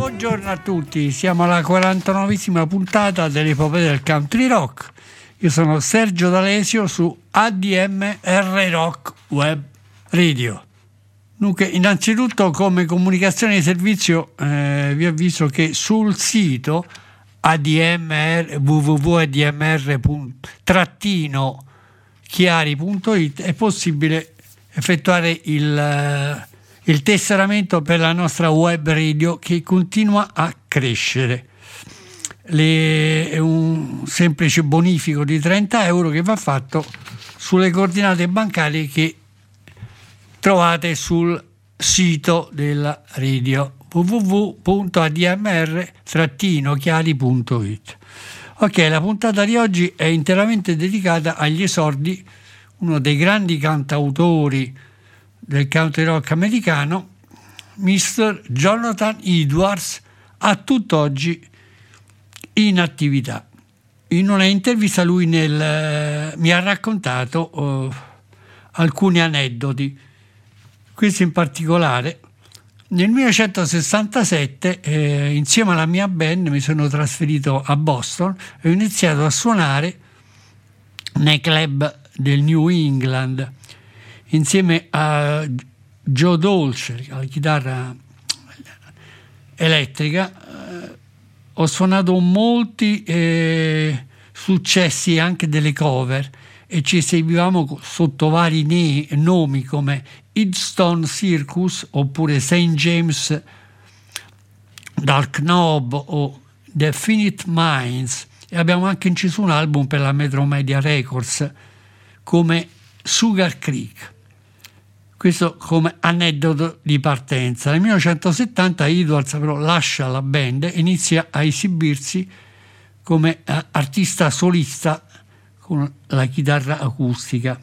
Buongiorno a tutti, siamo alla 49esima puntata dell'epopea del country rock. Io sono Sergio D'Alesio su ADMR Rock Web Radio. Dunque, innanzitutto come comunicazione di servizio eh, vi avviso che sul sito admr www.admr-chiari.it è possibile effettuare il, eh, il tesseramento per la nostra web radio che continua a crescere. Le- un semplice bonifico di 30 euro che va fatto sulle coordinate bancarie che trovate sito della radio www.admr-chiari.it. Ok, la puntata di oggi è interamente dedicata agli esordi, uno dei grandi cantautori del country rock americano, Mr. Jonathan Edwards, a tutt'oggi in attività. In una intervista lui nel- mi ha raccontato eh, alcuni aneddoti. Questo in particolare, nel 1967, eh, insieme alla mia band, mi sono trasferito a Boston e ho iniziato a suonare nei club del New England insieme a Joe Dolce alla chitarra elettrica. eh, ho suonato molti eh, successi anche delle cover e ci co- sotto vari ne- nomi come Idstone Circus oppure St. James Dark Knob o The Finite Minds e abbiamo anche inciso un album per la Metro Media Records come Sugar Creek. Questo come aneddoto di partenza. Nel 1970 Edwards però lascia la band e inizia a esibirsi come eh, artista solista con la chitarra acustica.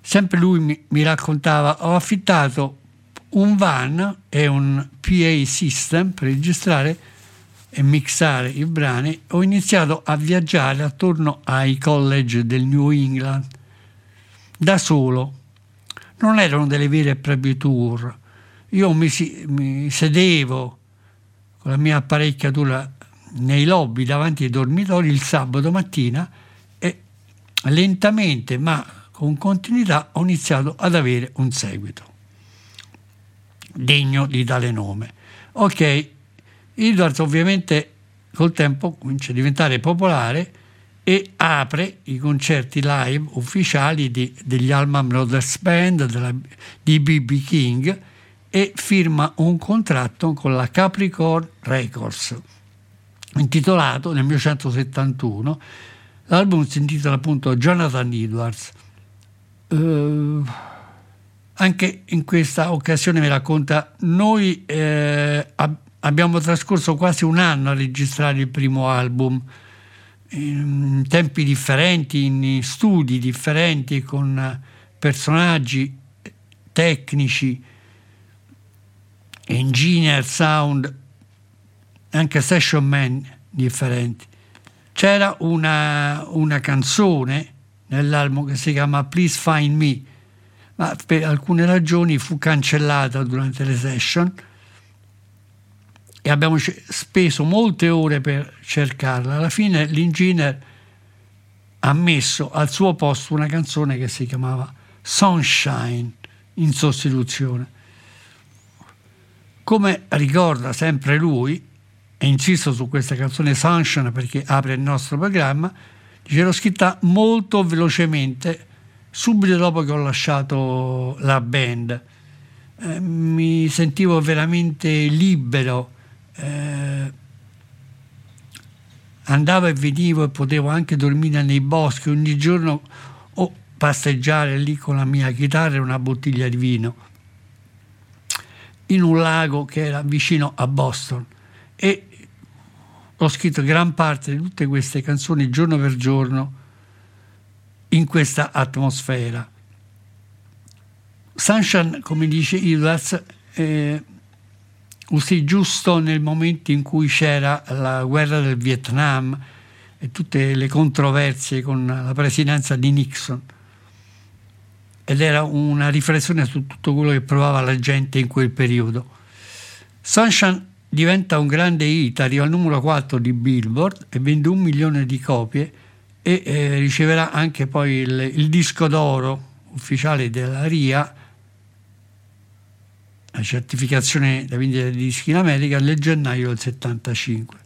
Sempre lui mi, mi raccontava, ho affittato un van e un PA system per registrare e mixare i brani. Ho iniziato a viaggiare attorno ai college del New England da solo. Non erano delle vere proprie tour. Io mi, mi sedevo con la mia apparecchiatura nei lobby davanti ai dormitori il sabato mattina e lentamente ma con continuità ho iniziato ad avere un seguito degno di tale nome. Ok, Edwards ovviamente col tempo comincia a diventare popolare e apre i concerti live ufficiali di- degli Allman Brothers Band, della- di B.B. King e firma un contratto con la Capricorn Records intitolato nel 1971 l'album si intitola appunto Jonathan Edwards Eh, anche in questa occasione mi racconta noi eh, ab- abbiamo trascorso quasi un anno a registrare il primo album in tempi differenti, in studi differenti, con personaggi tecnici engineer sound, anche session man differenti. C'era una, una canzone nell'album che si chiama Please Find Me, ma per alcune ragioni fu cancellata durante le session e abbiamo speso molte ore per cercarla. Alla fine l'ingegner ha messo al suo posto una canzone che si chiamava Sunshine in sostituzione. Come ricorda sempre lui, e insisto su questa canzone Sunshine perché apre il nostro programma, dice l'ho scritta molto velocemente subito dopo che ho lasciato la band. Eh, mi sentivo veramente libero eh, andavo e venivo e potevo anche dormire nei boschi ogni giorno o passeggiare lì con la mia chitarra e una bottiglia di vino in un lago che era vicino a Boston e ho scritto gran parte di tutte queste canzoni giorno per giorno in questa atmosfera. Sunshine, come dice Edwards, eh, uscì giusto nel momento in cui c'era la guerra del Vietnam e tutte le controversie con la presidenza di Nixon. Ed era una riflessione su tutto quello che provava la gente in quel periodo. Sunshine diventa un grande hit, arriva al numero 4 di Billboard e vende un milione di copie e eh, riceverà anche poi il, il disco d'oro ufficiale della RIA la certificazione da vendita di dischi in America nel gennaio del 75.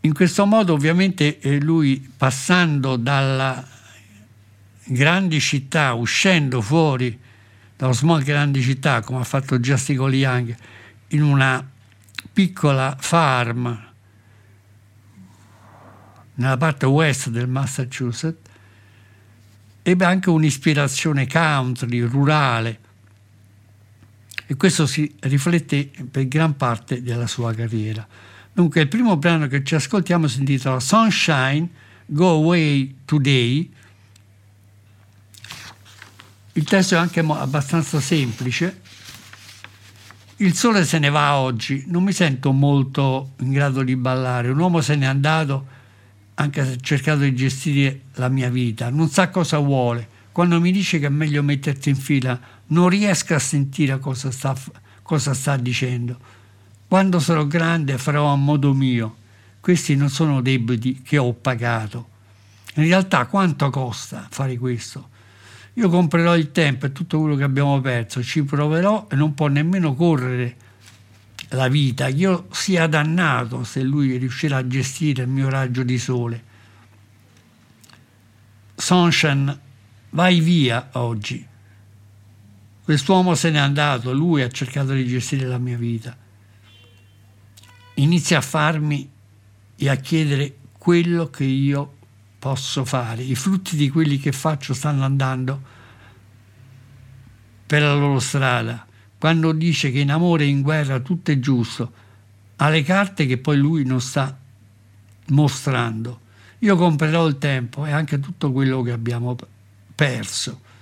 In questo modo ovviamente eh, lui passando dalla grandi città, uscendo fuori dallo small grandi città, come ha fatto Justico Young, in una piccola farm nella parte west del Massachusetts, ebbe anche un'ispirazione country, rurale, e questo si riflette per gran parte della sua carriera. Dunque il primo brano che ci ascoltiamo si intitola Sunshine, Go Away Today. Il testo è anche abbastanza semplice. Il sole se ne va oggi, non mi sento molto in grado di ballare. Un uomo se n'è andato anche se ha cercato di gestire la mia vita, non sa cosa vuole. Quando mi dice che è meglio metterti in fila, non riesco a sentire cosa sta, cosa sta dicendo. Quando sarò grande farò a modo mio. Questi non sono debiti che ho pagato. In realtà quanto costa fare questo? Io comprerò il tempo e tutto quello che abbiamo perso, ci proverò e non può nemmeno correre la vita. Io sia dannato se lui riuscirà a gestire il mio raggio di sole. Sunshine, vai via oggi. Quest'uomo se n'è andato, lui ha cercato di gestire la mia vita. Inizia a farmi e a chiedere quello che io posso fare. I frutti di quelli che faccio stanno andando per la loro strada. Quando dice che in amore e in guerra tutto è giusto, ha le carte che poi lui non sta mostrando. Io comprerò il tempo e anche tutto quello che abbiamo perso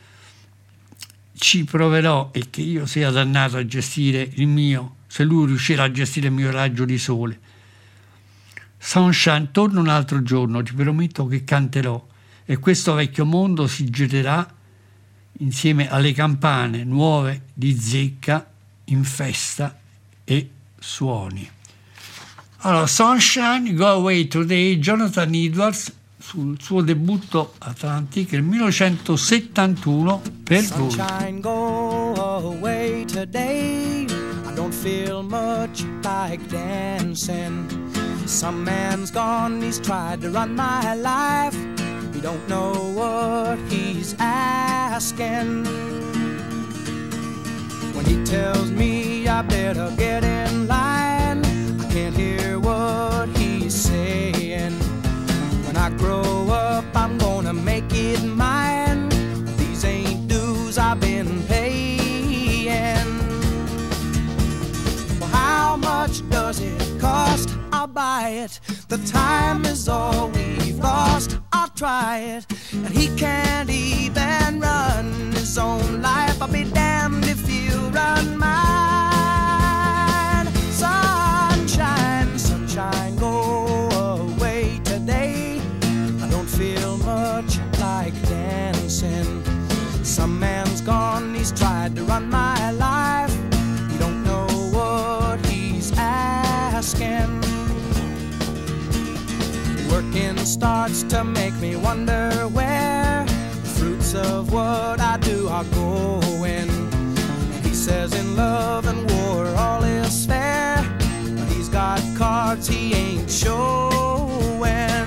ci proverò e che io sia dannato a gestire il mio, se lui riuscirà a gestire il mio raggio di sole. Sunshine, torna un altro giorno, ti prometto che canterò e questo vecchio mondo si girerà insieme alle campane nuove di zecca in festa e suoni. Allora, Sunshine, Go Away Today, Jonathan Edwards, sul suo debutto Atlantic nel 1971 per Sunshine, go away today. I don't feel much like dancing. Some man's gone, he's tried to run my life. He don't know what he's asking. When he tells me I better get in line, I can't hear what he's saying. I grow up, I'm gonna make it mine. These ain't dues I've been paying. Well, how much does it cost? I'll buy it. The time is all we've lost. I'll try it. And he can't even starts to make me wonder where the fruits of what I do are going. He says in love and war all is fair, but he's got cards he ain't showing.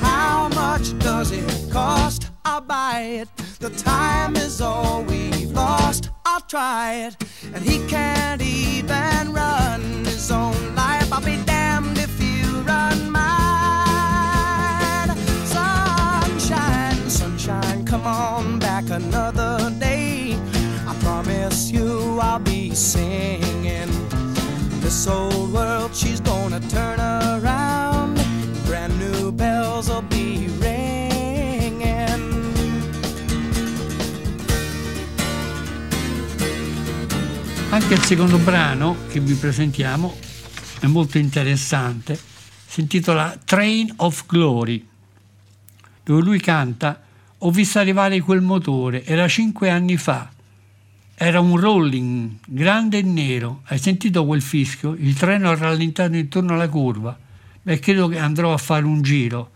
How much does it cost? I'll buy it. The time is all we've lost. I'll try it, and he can't even run his own life. I'll be another day. I promise you I'll be singing. This old world, she's gonna turn around. Brand new bells will be ringing. Anche il secondo brano che vi presentiamo è molto interessante, si intitola Train of Glory, dove lui canta Ho visto arrivare quel motore, era cinque anni fa, era un rolling grande e nero, hai sentito quel fischio? Il treno ha rallentato intorno alla curva, beh credo che andrò a fare un giro.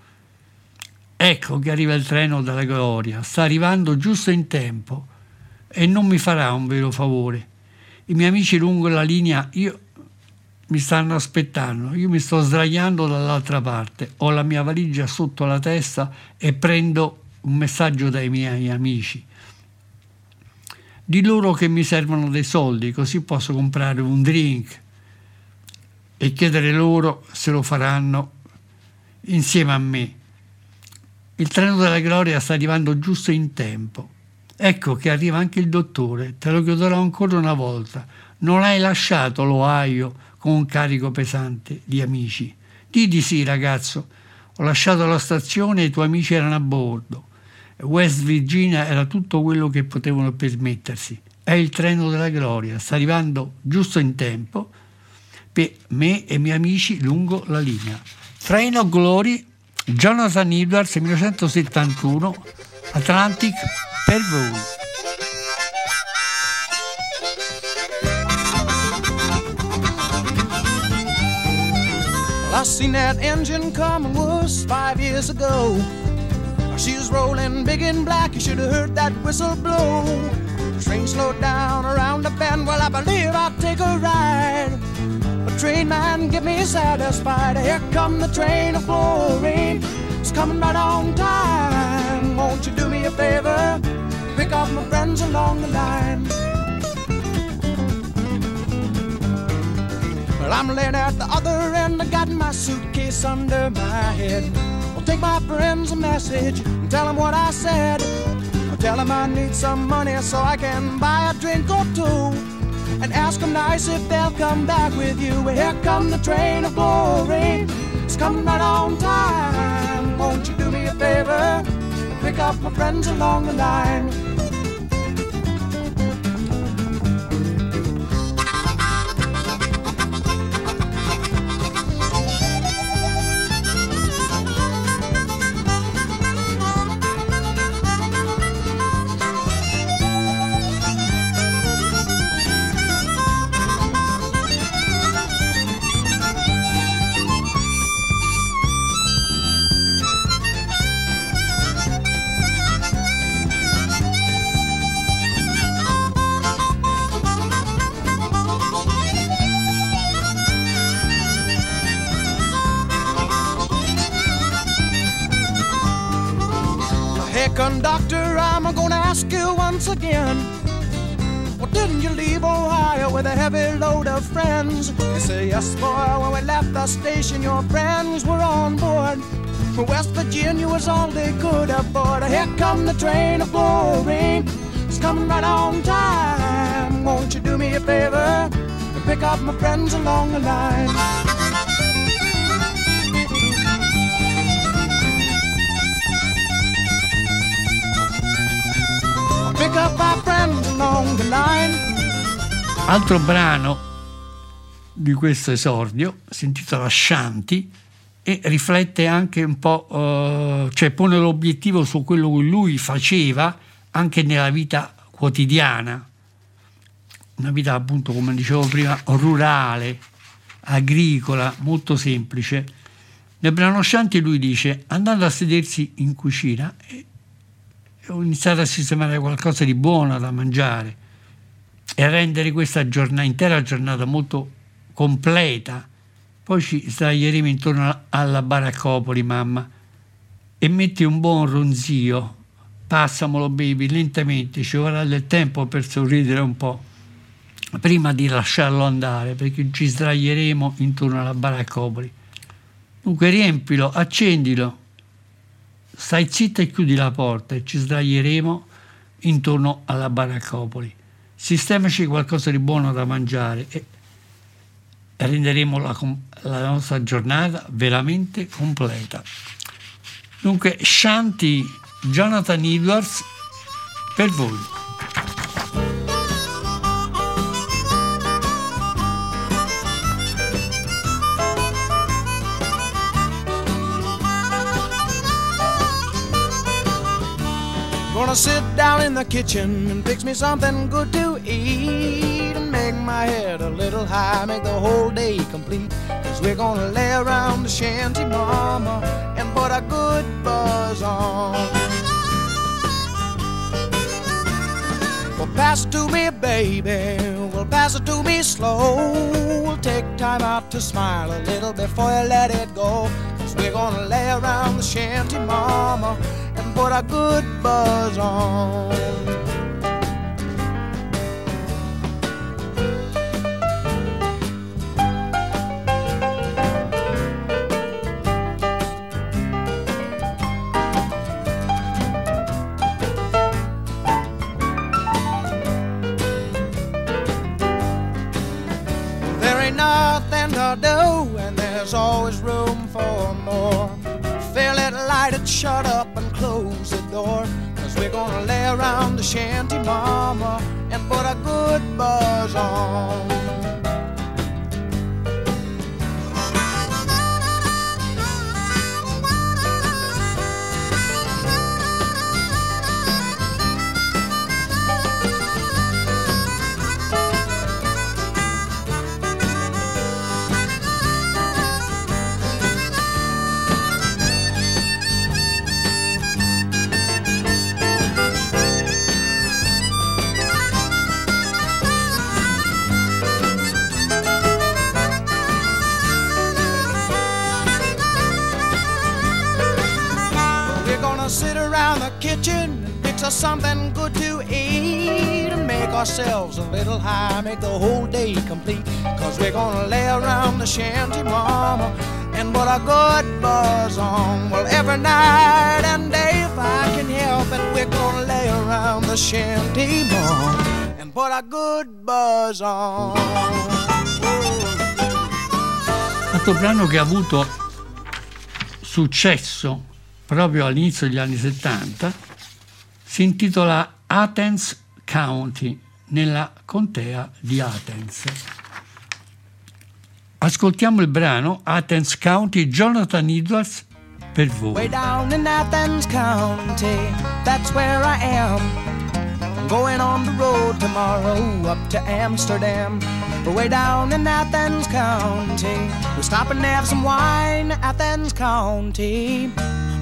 Ecco che arriva il treno della gloria, sta arrivando giusto in tempo. E non mi farà un vero favore. I miei amici lungo la linea io, mi stanno aspettando, io mi sto sdraiando dall'altra parte, ho la mia valigia sotto la testa e prendo un messaggio dai miei amici. Di loro che mi servono dei soldi, così posso comprare un drink e chiedere loro se lo faranno insieme a me. Il treno della gloria sta arrivando giusto in tempo. Ecco che arriva anche il dottore, te lo chiederò ancora una volta. Non hai lasciato l'Ohio con un carico pesante di amici. Di di sì, ragazzo. Ho lasciato la stazione e i tuoi amici erano a bordo. West Virginia era tutto quello che potevano permettersi. È il treno della gloria, sta arrivando giusto in tempo per me e i miei amici lungo la linea. Train of Glory, Jonathan Edwards, 1971, Atlantic per voi. I seen that engine coming was five years ago. She was rolling big and black, you should have heard that whistle blow. The train slowed down around the bend, well, I believe I'll take a ride. A train man, get me satisfied. Here come the train of glory. It's coming right on time. Won't you do me a favor? Pick up my friends along the line. Well, I'm laying at the other end. I got my suitcase under my head. Take my friends a message and tell them what I said. I'll tell them I need some money so I can buy a drink or two. And ask them nice if they'll come back with you. Here come the train of glory. It's coming right on time. Won't you do me a favor? Pick up my friends along the line. Friends? You say, yes, boy, when we left the station, your friends were on board. For West Virginia was all they could afford. Here come the train of glory. It's coming right on time. Won't you do me a favor and pick up my friends along the line? Pick up my friends along the line. Altro brano di questo esordio si intitola Shanti e riflette anche un po', eh, cioè pone l'obiettivo su quello che lui faceva anche nella vita quotidiana, una vita appunto come dicevo prima rurale, agricola, molto semplice. Nel brano Shanti lui dice, andando a sedersi in cucina, ho iniziato a sistemare qualcosa di buono da mangiare e a rendere questa giornata, intera giornata molto completa. Poi ci sdraieremo intorno alla baraccopoli, mamma, e metti un buon ronzio. Passamolo, baby, lentamente, ci vorrà del tempo per sorridere un po' prima di lasciarlo andare, perché ci sdraieremo intorno alla baraccopoli. Dunque riempilo, accendilo, stai zitta e chiudi la porta e ci sdraieremo intorno alla baraccopoli. Sistemaci qualcosa di buono da mangiare e renderemo la, la nostra giornata veramente completa. Dunque, Shanti Jonathan Edwards per voi. Gonna sit down in the kitchen and fix me something good to eat and make my head a little high, make the whole day complete. Cause we're gonna lay around the shanty mama and put a good buzz on. Well, pass it to me, baby. Well, pass it to me slow. We'll take time out to smile a little before you let it go. Cause we're gonna lay around the shanty mama put a good buzz on. Around the shanty mama and put a good buzz on. Us something good to eat and make ourselves a little high, make the whole day complete. Cause we're gonna lay around the shanty mama and put a good buzz on. Well, every night and day, if I can help it, we're gonna lay around the shanty mama and put a good buzz on. Altro brano che ha avuto successo proprio all'inizio degli anni 70, si intitola Athens County, nella contea di Athens. Ascoltiamo il brano Athens County, Jonathan Edwards, per voi. Way down in Athens County, that's where I am. I'm going on the road tomorrow up to Amsterdam. Way down in Athens County. We're stopping to have some wine, Athens County.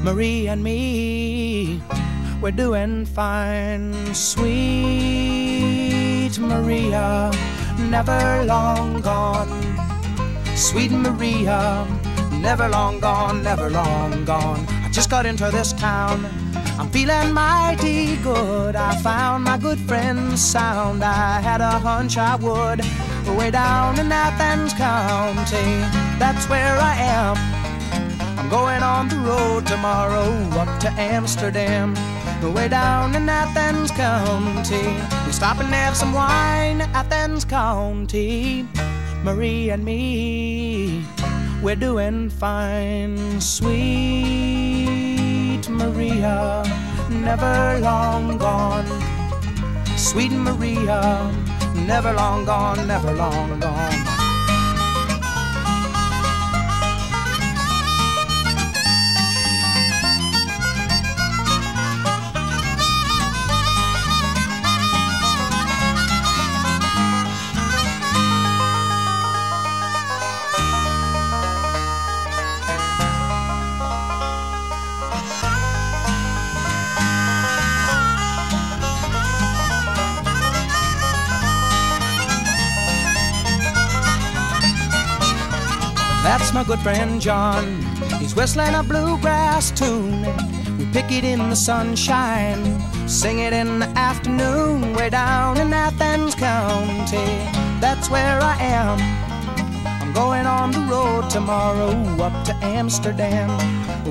Marie and me, we're doing fine. Sweet Maria, never long gone. Sweet Maria, never long gone, never long gone. I just got into this town. I'm feeling mighty good. I found my good friend's sound. I had a hunch I would. Way down in Athens County, that's where I am. I'm going on the road tomorrow up to Amsterdam. Way down in Athens County. We stop and have some wine, Athens County. Marie and me, we're doing fine. Sweet Maria, never long gone. Sweet Maria, never long gone, never long gone. Good friend John. He's whistling a bluegrass tune. We pick it in the sunshine, sing it in the afternoon, way down in Athens County. That's where I am. I'm going on the road tomorrow up to Amsterdam,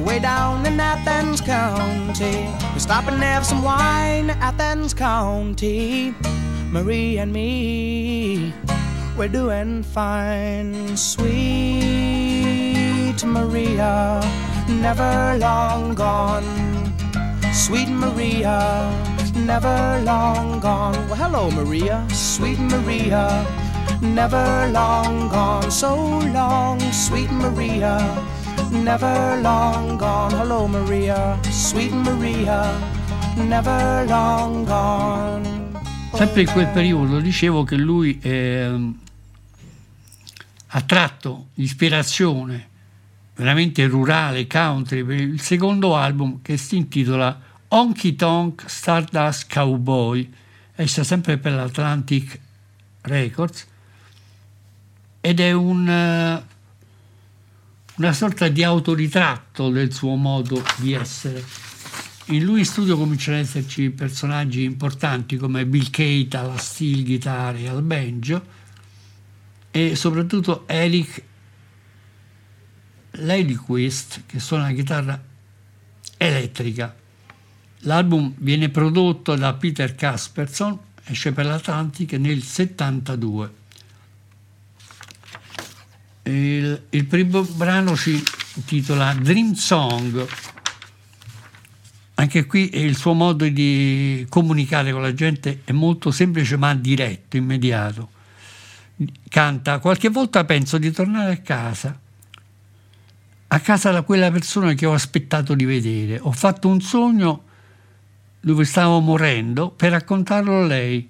way down in Athens County. We stop and have some wine, Athens County. Marie and me, we're doing fine, sweet Maria, never long gone. Sweet Maria, never long gone. Well, hello, Maria, sweet Maria, never long gone. So long, sweet Maria, never long gone. Hello, Maria, sweet Maria, never long gone. Sempre in quel periodo dicevo che lui eh, ha tratto ispirazione veramente rurale, country, per il secondo album che si intitola Honky Tonk Stardust Cowboy, esce sempre per l'Atlantic Records. Ed è un, eh, una sorta di autoritratto del suo modo di essere. In lui in studio cominciano ad esserci personaggi importanti come Bill Cate alla steel guitar e al banjo. E soprattutto Eric Ladyquist che suona la chitarra elettrica. L'album viene prodotto da Peter Casperson, esce per l'Atlantic nel 72. Il, il primo brano si intitola Dream Song anche qui il suo modo di comunicare con la gente è molto semplice ma diretto, immediato. Canta, qualche volta penso di tornare a casa, a casa da quella persona che ho aspettato di vedere. Ho fatto un sogno dove stavo morendo per raccontarlo a lei.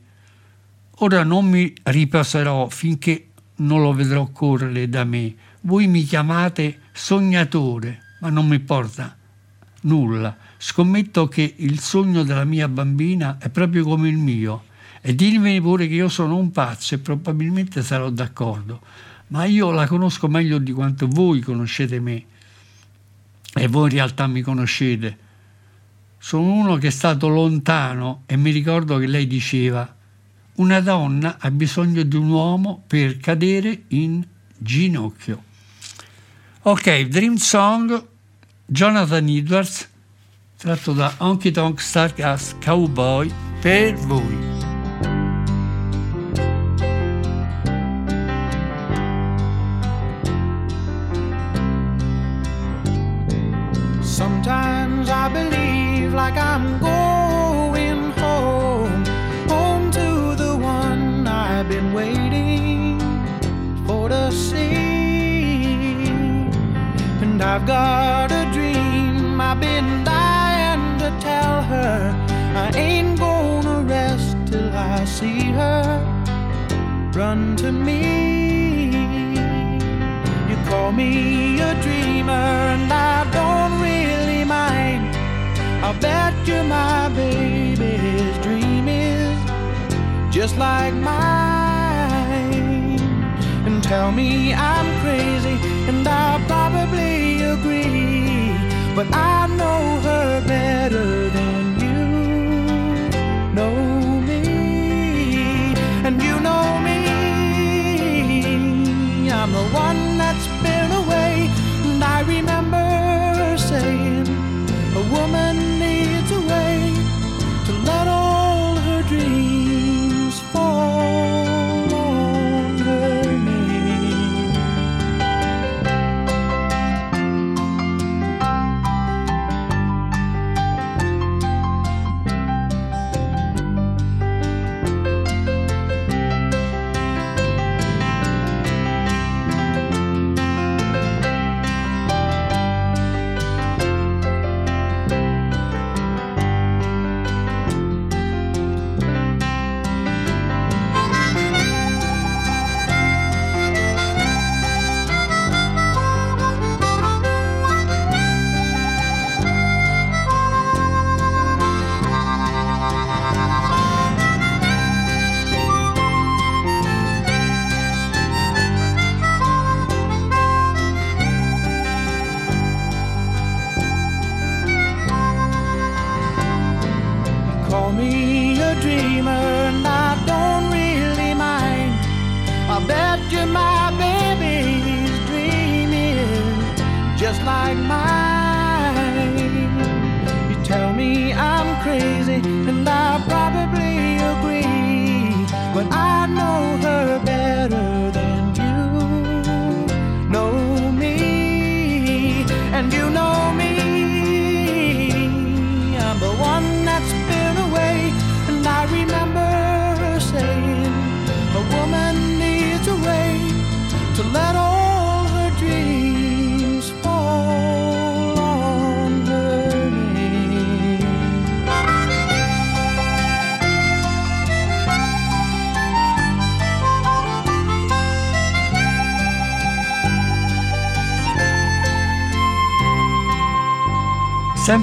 Ora non mi riposerò finché non lo vedrò correre da me. Voi mi chiamate sognatore, ma non mi importa nulla Scommetto che il sogno della mia bambina è proprio come il mio e dirmi pure che io sono un pazzo e probabilmente sarò d'accordo, ma io la conosco meglio di quanto voi conoscete me e voi in realtà mi conoscete. Sono uno che è stato lontano e mi ricordo che lei diceva una donna ha bisogno di un uomo per cadere in ginocchio. Ok, Dream Song, Jonathan Edwards, tratto da Honky Tonk Starcast Cowboy per voi. I've got a dream I've been dying to tell her I ain't gonna rest till I see her run to me. You call me a dreamer, and I don't really mind. I'll bet you my baby's dream is just like mine. And tell me I'm crazy, and I'll probably. But I know her better than you know me. And you know me. I'm the one that's been away. And I remember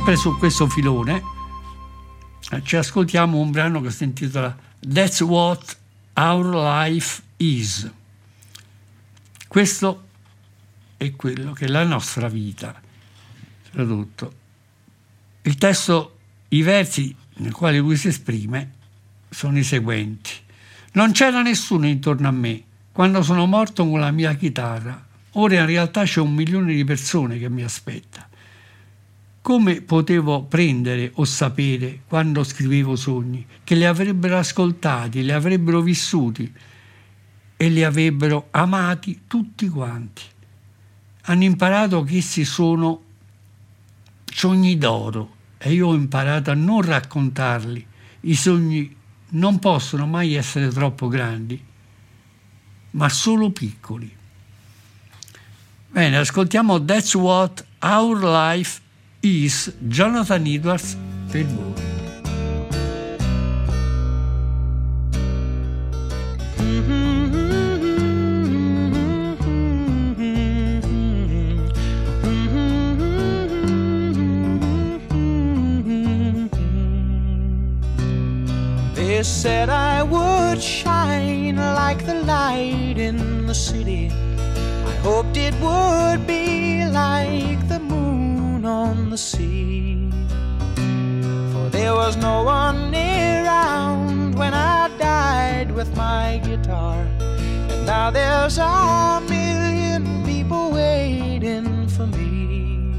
Sempre su questo filone eh, ci ascoltiamo un brano che si intitola That's What Our Life Is. Questo è quello che è la nostra vita, tradotto. Il testo, i versi nei quali lui si esprime sono i seguenti. Non c'era nessuno intorno a me quando sono morto con la mia chitarra. Ora in realtà c'è un milione di persone che mi aspetta. Come potevo prendere o sapere, quando scrivevo sogni, che li avrebbero ascoltati, li avrebbero vissuti e li avrebbero amati tutti quanti? Hanno imparato che essi sono sogni d'oro e io ho imparato a non raccontarli. I sogni non possono mai essere troppo grandi, ma solo piccoli. Bene, ascoltiamo That's What Our Life Is, Jonathan Edwards voi. They said I would shine like the light in the city. I hoped it would be like the moon on the sea. For there was no one near around when I died with my guitar. And now there's a million people waiting for me.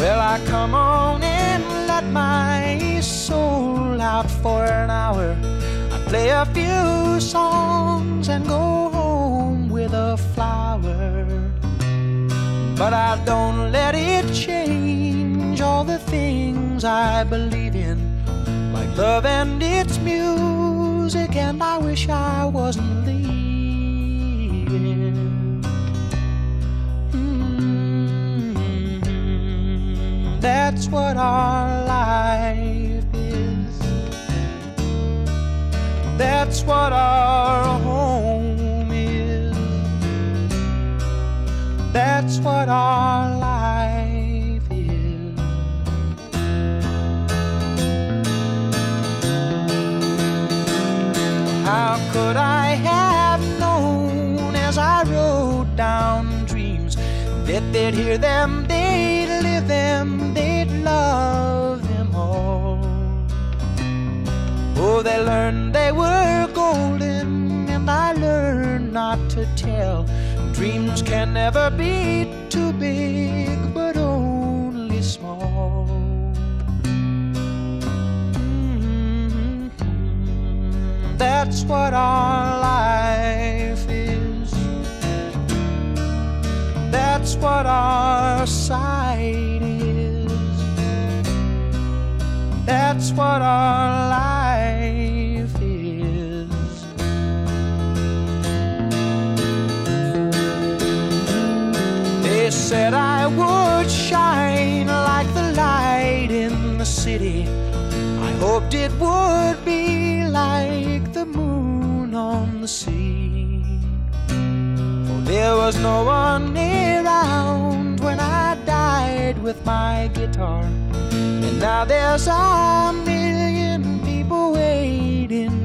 Well, I come on and let my soul out for an hour. I play a few songs and go home with a. But I don't let it change all the things I believe in, like love and its music, and I wish I wasn't leaving. That's what our life is. That's what our home That's what our life is. How could I have known as I wrote down dreams that they'd hear them, they'd live them, they'd love them all? Oh, they learned they were golden, and I learned not to tell. Dreams can never be too big, but only small. Mhm. That's what our life is. That's what our sight is. That's what our life said I would shine like the light in the city. I hoped it would be like the moon on the sea. For there was no one around when I died with my guitar. And now there's a million people waiting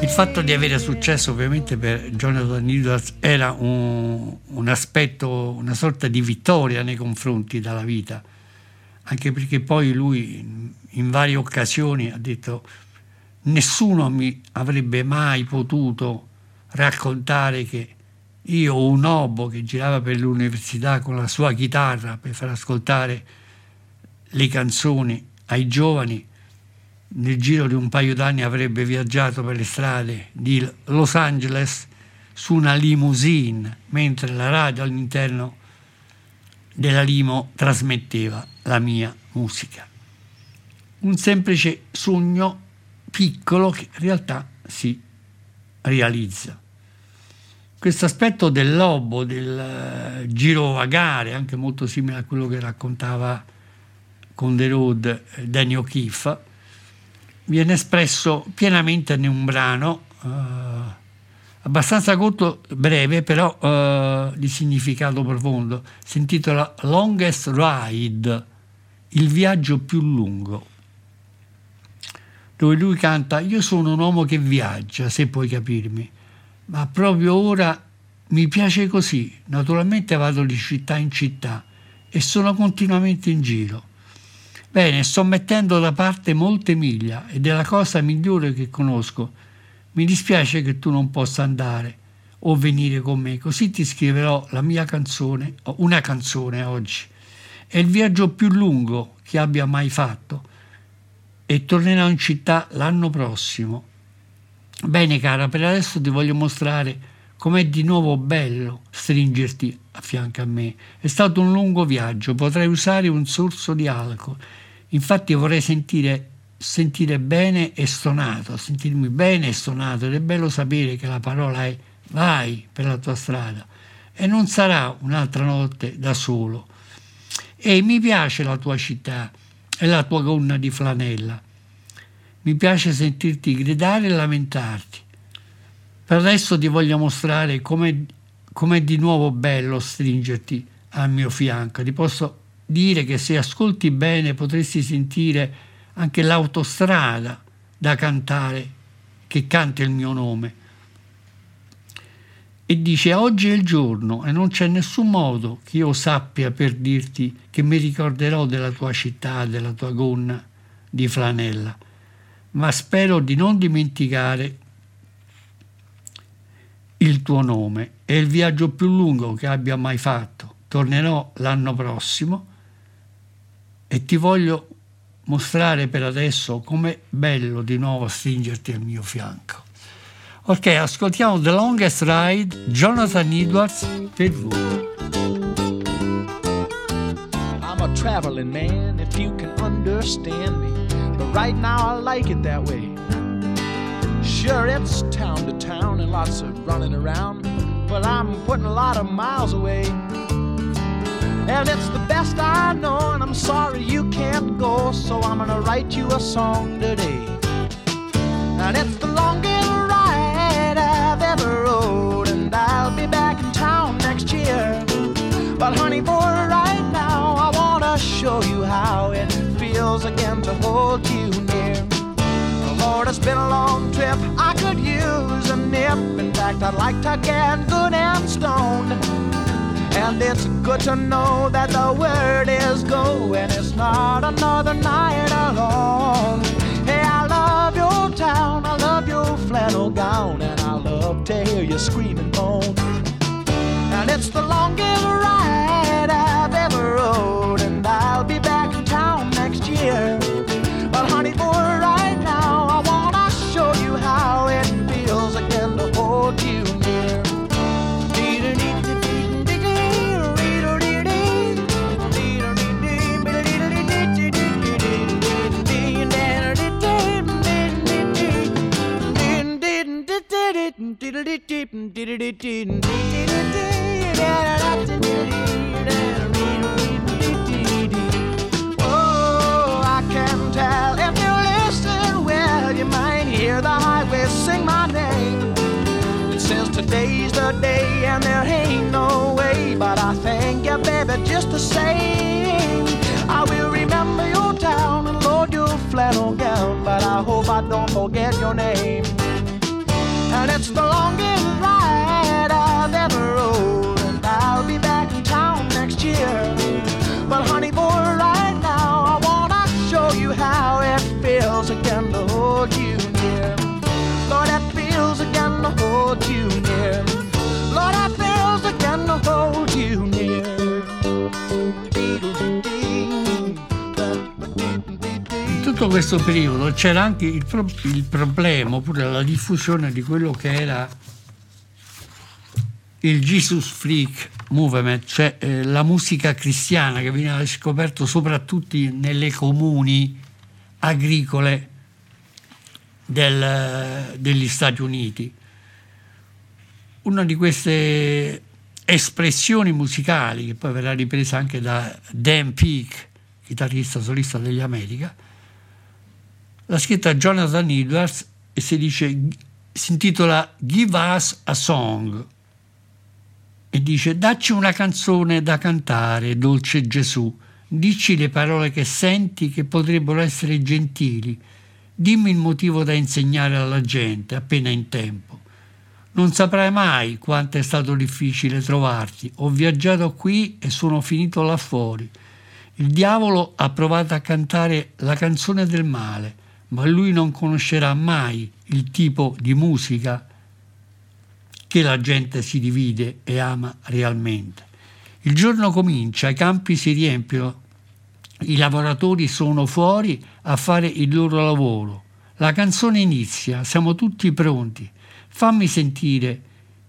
Il fatto di avere successo ovviamente per Jonathan Edwards era un, un aspetto, una sorta di vittoria nei confronti della vita. anche perché poi lui in varie occasioni ha detto nessuno mi avrebbe mai potuto raccontare che io, un obo che girava per l'università con la sua chitarra per far ascoltare le canzoni ai giovani, nel giro di un paio d'anni avrebbe viaggiato per le strade di Los Angeles su una limousine, mentre la radio all'interno della limo trasmetteva la mia musica. Un semplice sogno piccolo che in realtà si realizza. Questo aspetto del lobo, del uh, girovagare, anche molto simile a quello che raccontava con The Road eh, Danny O'Keefe, viene espresso pienamente in un brano uh, abbastanza corto, breve, però uh, di significato profondo. Si intitola Longest Ride, il viaggio più lungo, dove lui canta Io sono un uomo che viaggia, se puoi capirmi, ma proprio ora mi piace così. Naturalmente vado di città in città e sono continuamente in giro. Bene, sto mettendo da parte molte miglia ed è la cosa migliore che conosco mi dispiace che tu non possa andare o venire con me, così ti scriverò la mia canzone, una canzone oggi. È il viaggio più lungo che abbia mai fatto e tornerò in città l'anno prossimo. Bene cara, per adesso ti voglio mostrare com'è di nuovo bello stringerti a fianco a me. È stato un lungo viaggio, potrei usare un sorso di alcol. Infatti vorrei sentire sentire bene e stonato, sentirmi bene e stonato ed è bello sapere che la parola è vai per la tua strada e non sarà un'altra notte da solo. E mi piace la tua città e la tua gonna di flanella. Mi piace sentirti gridare e lamentarti. Per adesso ti voglio mostrare com'è, com'è di nuovo bello stringerti al mio fianco. Ti posso dire che se ascolti bene potresti sentire anche l'autostrada da cantare, che canta il mio nome. E dice, oggi è il giorno e non c'è nessun modo che io sappia per dirti che mi ricorderò della tua città, della tua gonna di flanella, ma spero di non dimenticare il tuo nome. È il viaggio più lungo che abbia mai fatto. Tornerò l'anno prossimo e ti voglio mostrare per adesso com'è bello di nuovo stringerti al mio fianco. Ok, ascoltiamo The Longest Ride, Jonathan Edwards per voi. I'm a traveling man, if you can understand me. But right now I like it that way. Sure, it's town to town and lots of running around. But I'm putting a lot of miles away. And it's the best I know, and I'm sorry you can't go, so I'm gonna write you a song today. And it's the longest ride I've ever rode, and I'll be back in town next year. But honey, for right now, I wanna show you how it feels again to hold you near. Lord, it's been a long trip, I could use a nip. In fact, I'd like to get good and stoned. And it's good to know that the word is going. it's not another night alone. Hey, I love your town, I love your flannel gown, and I love to hear you scream and moan. And it's the longest ride Oh, I can tell if you listen well, you might hear the highway sing my name. It says today's the day and there ain't no way, but I thank you, baby, just the same. I will remember your town and load your flannel gown, but I hope I don't forget your name. And it's the longest ride I've ever rode. And I'll be back in town next year. But honey, boy, right now I wanna show you how it feels again to hold you near. Lord, it feels again to hold you near. Lord, it feels again to hold you near. Questo periodo c'era anche il, pro- il problema oppure la diffusione di quello che era il Jesus Freak Movement, cioè eh, la musica cristiana che veniva scoperto soprattutto nelle comuni agricole del, degli Stati Uniti. Una di queste espressioni musicali, che poi verrà ripresa anche da Dan Peake, chitarrista solista degli America, l'ha scritta Jonathan Edwards e si, dice, si intitola Give Us a Song e dice dacci una canzone da cantare, dolce Gesù, dici le parole che senti che potrebbero essere gentili, dimmi il motivo da insegnare alla gente appena in tempo. Non saprai mai quanto è stato difficile trovarti. Ho viaggiato qui e sono finito là fuori. Il diavolo ha provato a cantare la canzone del male, ma lui non conoscerà mai il tipo di musica che la gente si divide e ama realmente. Il giorno comincia, i campi si riempiono, i lavoratori sono fuori a fare il loro lavoro. La canzone inizia, siamo tutti pronti. Fammi sentire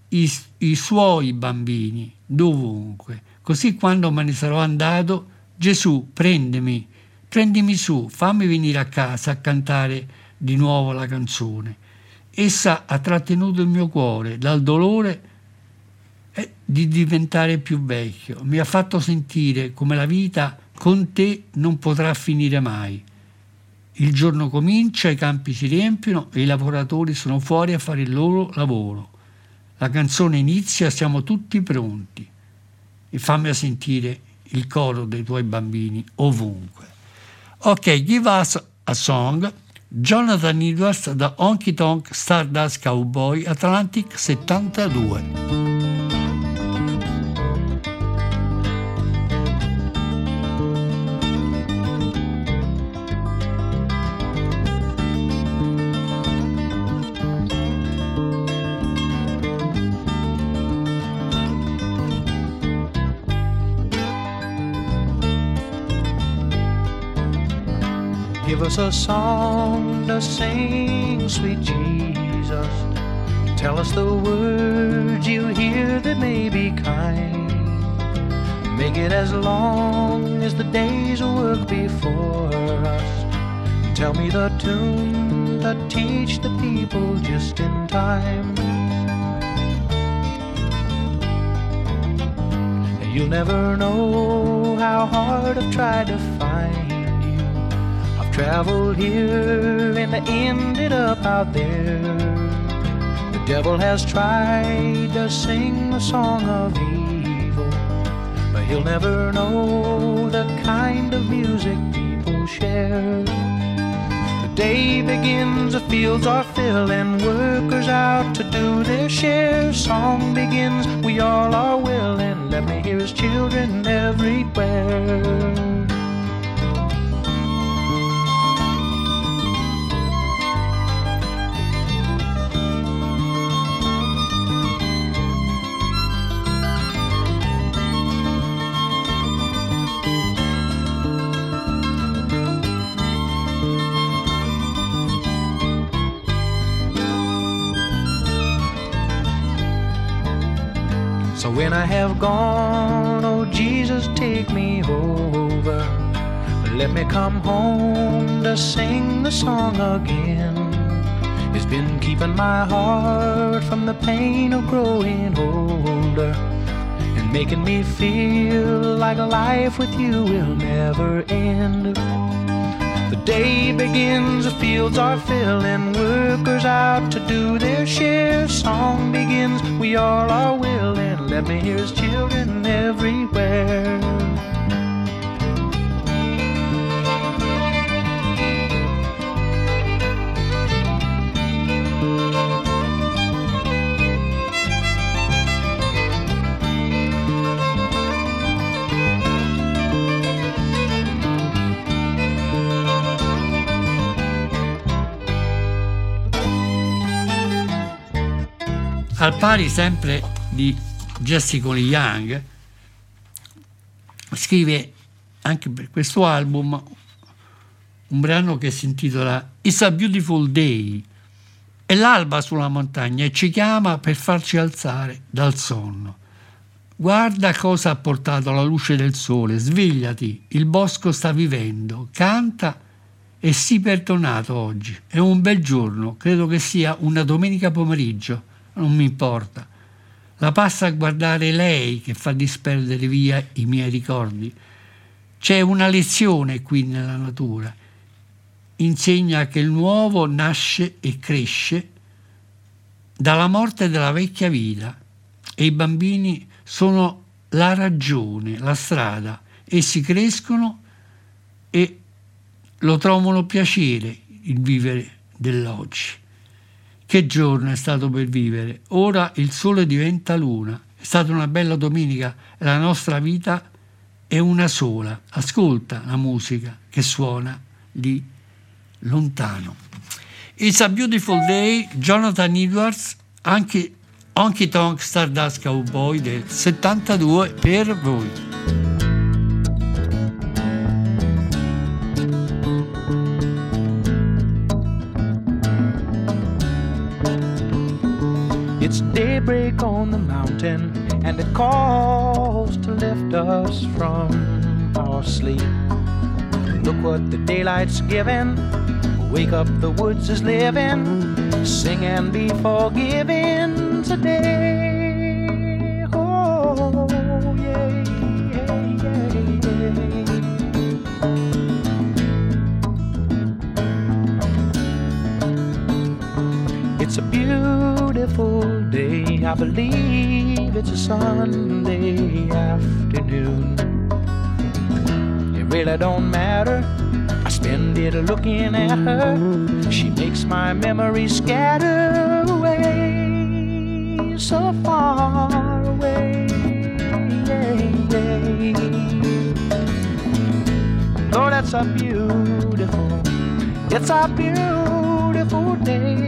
i, i suoi bambini dovunque, così quando me ne sarò andato, Gesù, prendimi, prendimi su, fammi venire a casa a cantare di nuovo la canzone. Essa ha trattenuto il mio cuore dal dolore di diventare più vecchio. Mi ha fatto sentire come la vita con te non potrà finire mai. Il giorno comincia, i campi si riempiono e i lavoratori sono fuori a fare il loro lavoro. La canzone inizia, siamo tutti pronti. E fammi sentire il coro dei tuoi bambini ovunque. Ok, give us a song. Jonathan Edwards da Honky Tonk Stardust Cowboy Atlantic 72. Us a song to sing, sweet Jesus. Tell us the words you hear that may be kind. Make it as long as the days of work before us. Tell me the tune that teach the people just in time. You'll never know how hard I've tried to find traveled here and ended up out there. The devil has tried to sing a song of evil, but he'll never know the kind of music people share. The day begins, the fields are filling, workers out to do their share. Song begins, we all are willing. Let me hear his children everywhere. Let me come home to sing the song again. It's been keeping my heart from the pain of growing older and making me feel like life with you will never end. The day begins, the fields are filling, workers out to do their share. Song begins, we all are willing let me hear his children pari sempre di Jessica Young scrive anche per questo album un brano che si intitola It's a Beautiful Day. È l'alba sulla montagna e ci chiama per farci alzare dal sonno. Guarda cosa ha portato la luce del sole, svegliati, il bosco sta vivendo, canta e sii perdonato oggi. È un bel giorno, credo che sia una domenica pomeriggio, non mi importa. La passa a guardare lei che fa disperdere via i miei ricordi. C'è una lezione qui nella natura. Insegna che il nuovo nasce e cresce dalla morte della vecchia vita e i bambini sono la ragione, la strada. Essi crescono e lo trovano piacere il vivere dell'oggi. Che giorno è stato per vivere? Ora il sole diventa luna. È stata una bella domenica la nostra vita è una sola. Ascolta la musica che suona lì lontano. It's a Beautiful Day, Jonathan Edwards, anche Honky Tonk Stardust Cowboy del 72 per voi. It's daybreak on the mountain, and it calls to lift us from our sleep. Look what the daylight's giving. Wake up, the woods is living. Sing and be forgiven today. Believe it's a Sunday afternoon. It really don't matter. I spend it looking at her. She makes my memories scatter away so far away. Oh, that's a beautiful, it's a beautiful day.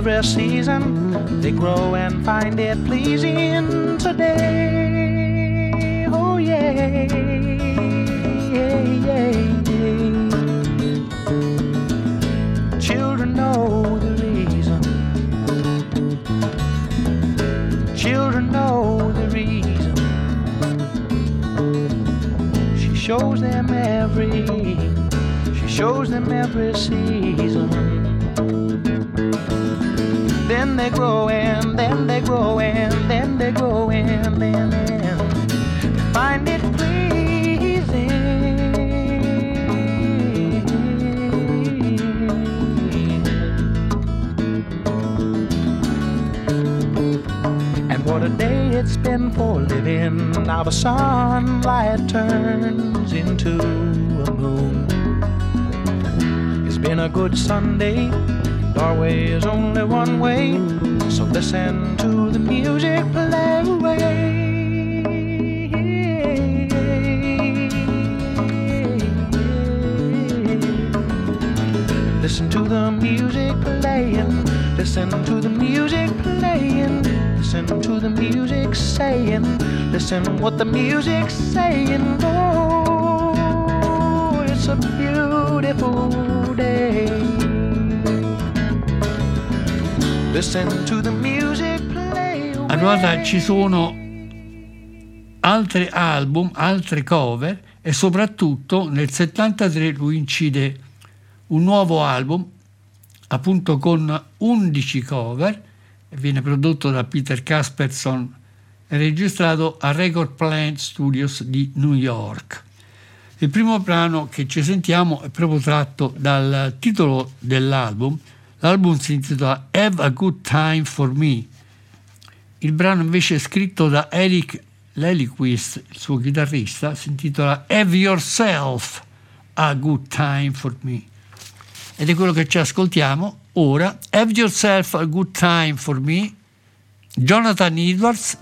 Every season. They grow and find it pleasing Listen to the music playing, listen to the music playing, listen to the music saying, listen what the music's saying. Oh, it's a beautiful day. Allora ci sono altri album, altre cover e soprattutto nel 73 lui incide un nuovo album appunto con 11 cover viene prodotto da Peter Casperson e registrato a Record Plant Studios di New York. Il primo brano che ci sentiamo è proprio tratto dal titolo dell'album. L'album si intitola Have a Good Time for Me. Il brano invece è scritto da Eric Leliquist, il suo chitarrista, si intitola Have Yourself a Good Time for Me. Ed è quello che ci ascoltiamo ora. Have Yourself a Good Time for Me. Jonathan Edwards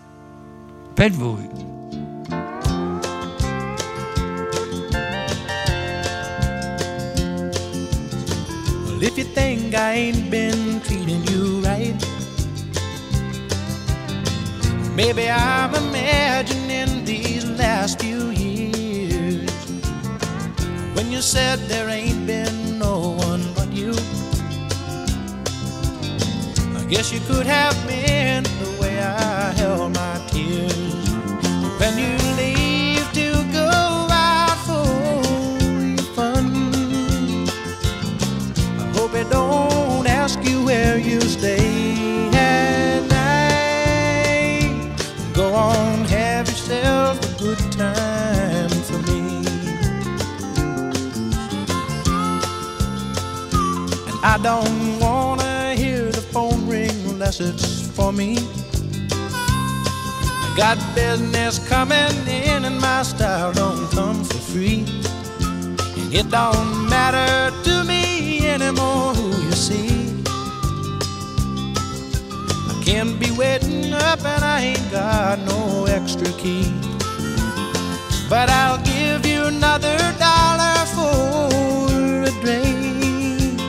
per voi. If you think I ain't been treating you right, maybe I'm imagining these last few years when you said there ain't been guess you could have been the way I held my tears me. I got business coming in and my style don't come for free. And it don't matter to me anymore who you see. I can't be waiting up and I ain't got no extra key. But I'll give you another dollar for a drink.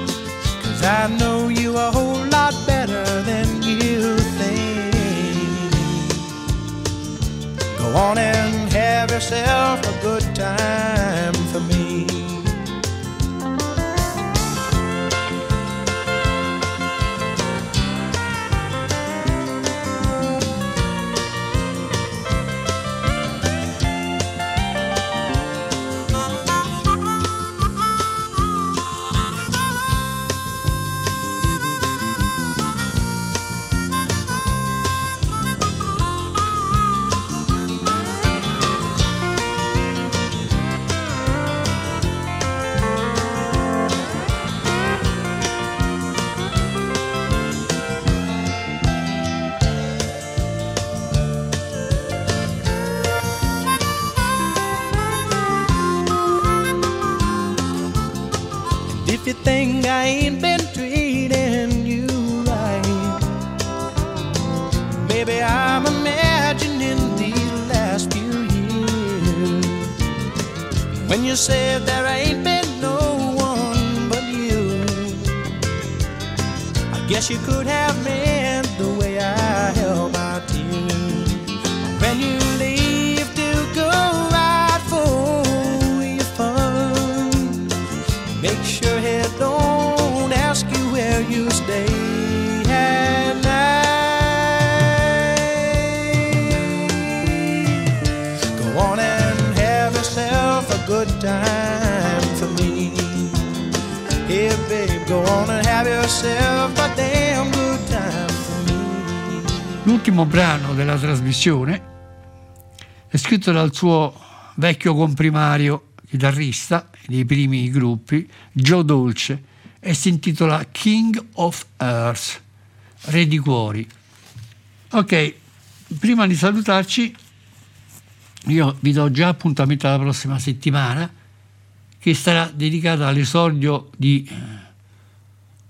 Cause I know you a whole lot better than you On and have yourself a good time for me. You said there ain't been no one but you. I guess you could have time for me. Hey, babe, go on and have yourself a damn good time for me. L'ultimo brano della trasmissione è scritto dal suo vecchio comprimario chitarrista dei primi gruppi, Joe Dolce, e si intitola King of Earth, Re di Cuori. Ok, prima di salutarci, io vi do già appuntamento alla prossima settimana, che sarà dedicata all'esordio di eh,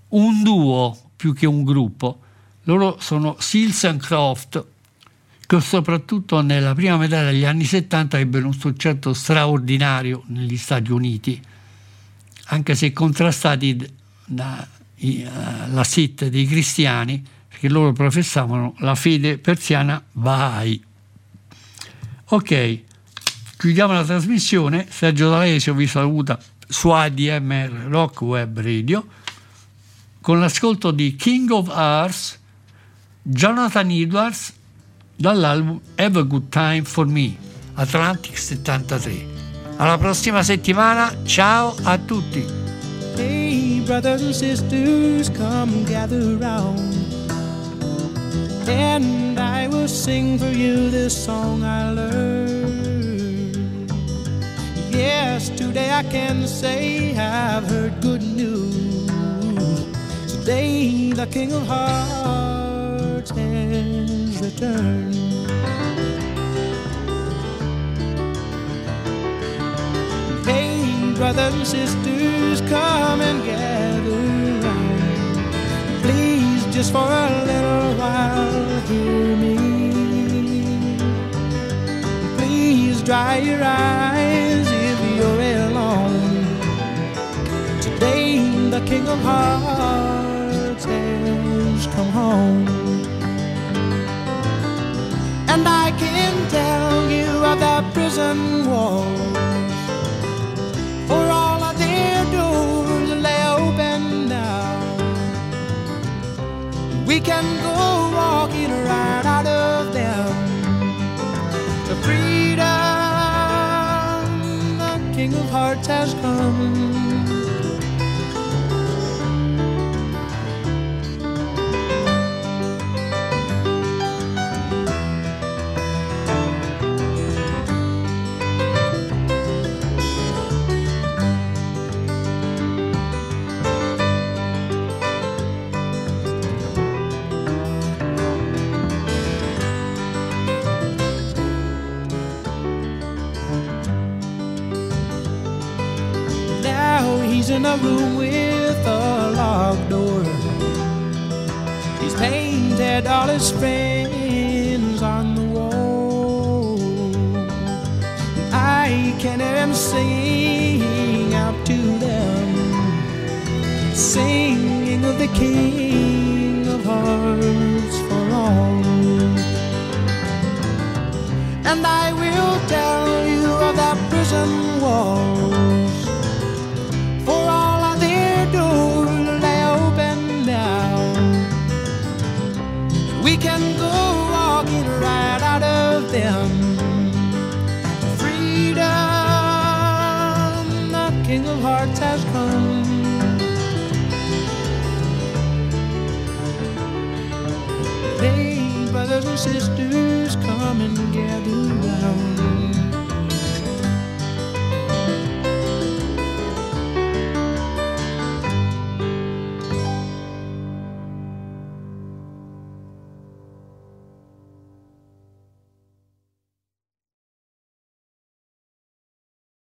un duo più che un gruppo. Loro sono Seals and Croft, che soprattutto nella prima metà degli anni 70 ebbero un successo straordinario negli Stati Uniti, anche se contrastati dalla SIT dei cristiani, perché loro professavano la fede persiana Baha'i. Ok, chiudiamo la trasmissione. Sergio D'Alesio vi saluta su ADMR Rock Web Radio con l'ascolto di King of Hearts, Jonathan Edwards dall'album Have a Good Time for Me, Atlantic 73. Alla prossima settimana, ciao a tutti. Hey, brothers and sisters, come gather round. And I will sing for you this song I learned. Yes, today I can say I've heard good news. Today the King of Hearts has returned. Hey, brothers and sisters, come and gather round. Please, just for a little while, hear me. Please dry your eyes King of Hearts has come home. And I can tell you of the prison walls for all of their doors lay open now. We can go walking right out of them to freedom. The King of Hearts has come. In a room with a locked door. He's painted all his friends on the wall. I can hear him sing out to them, singing of the King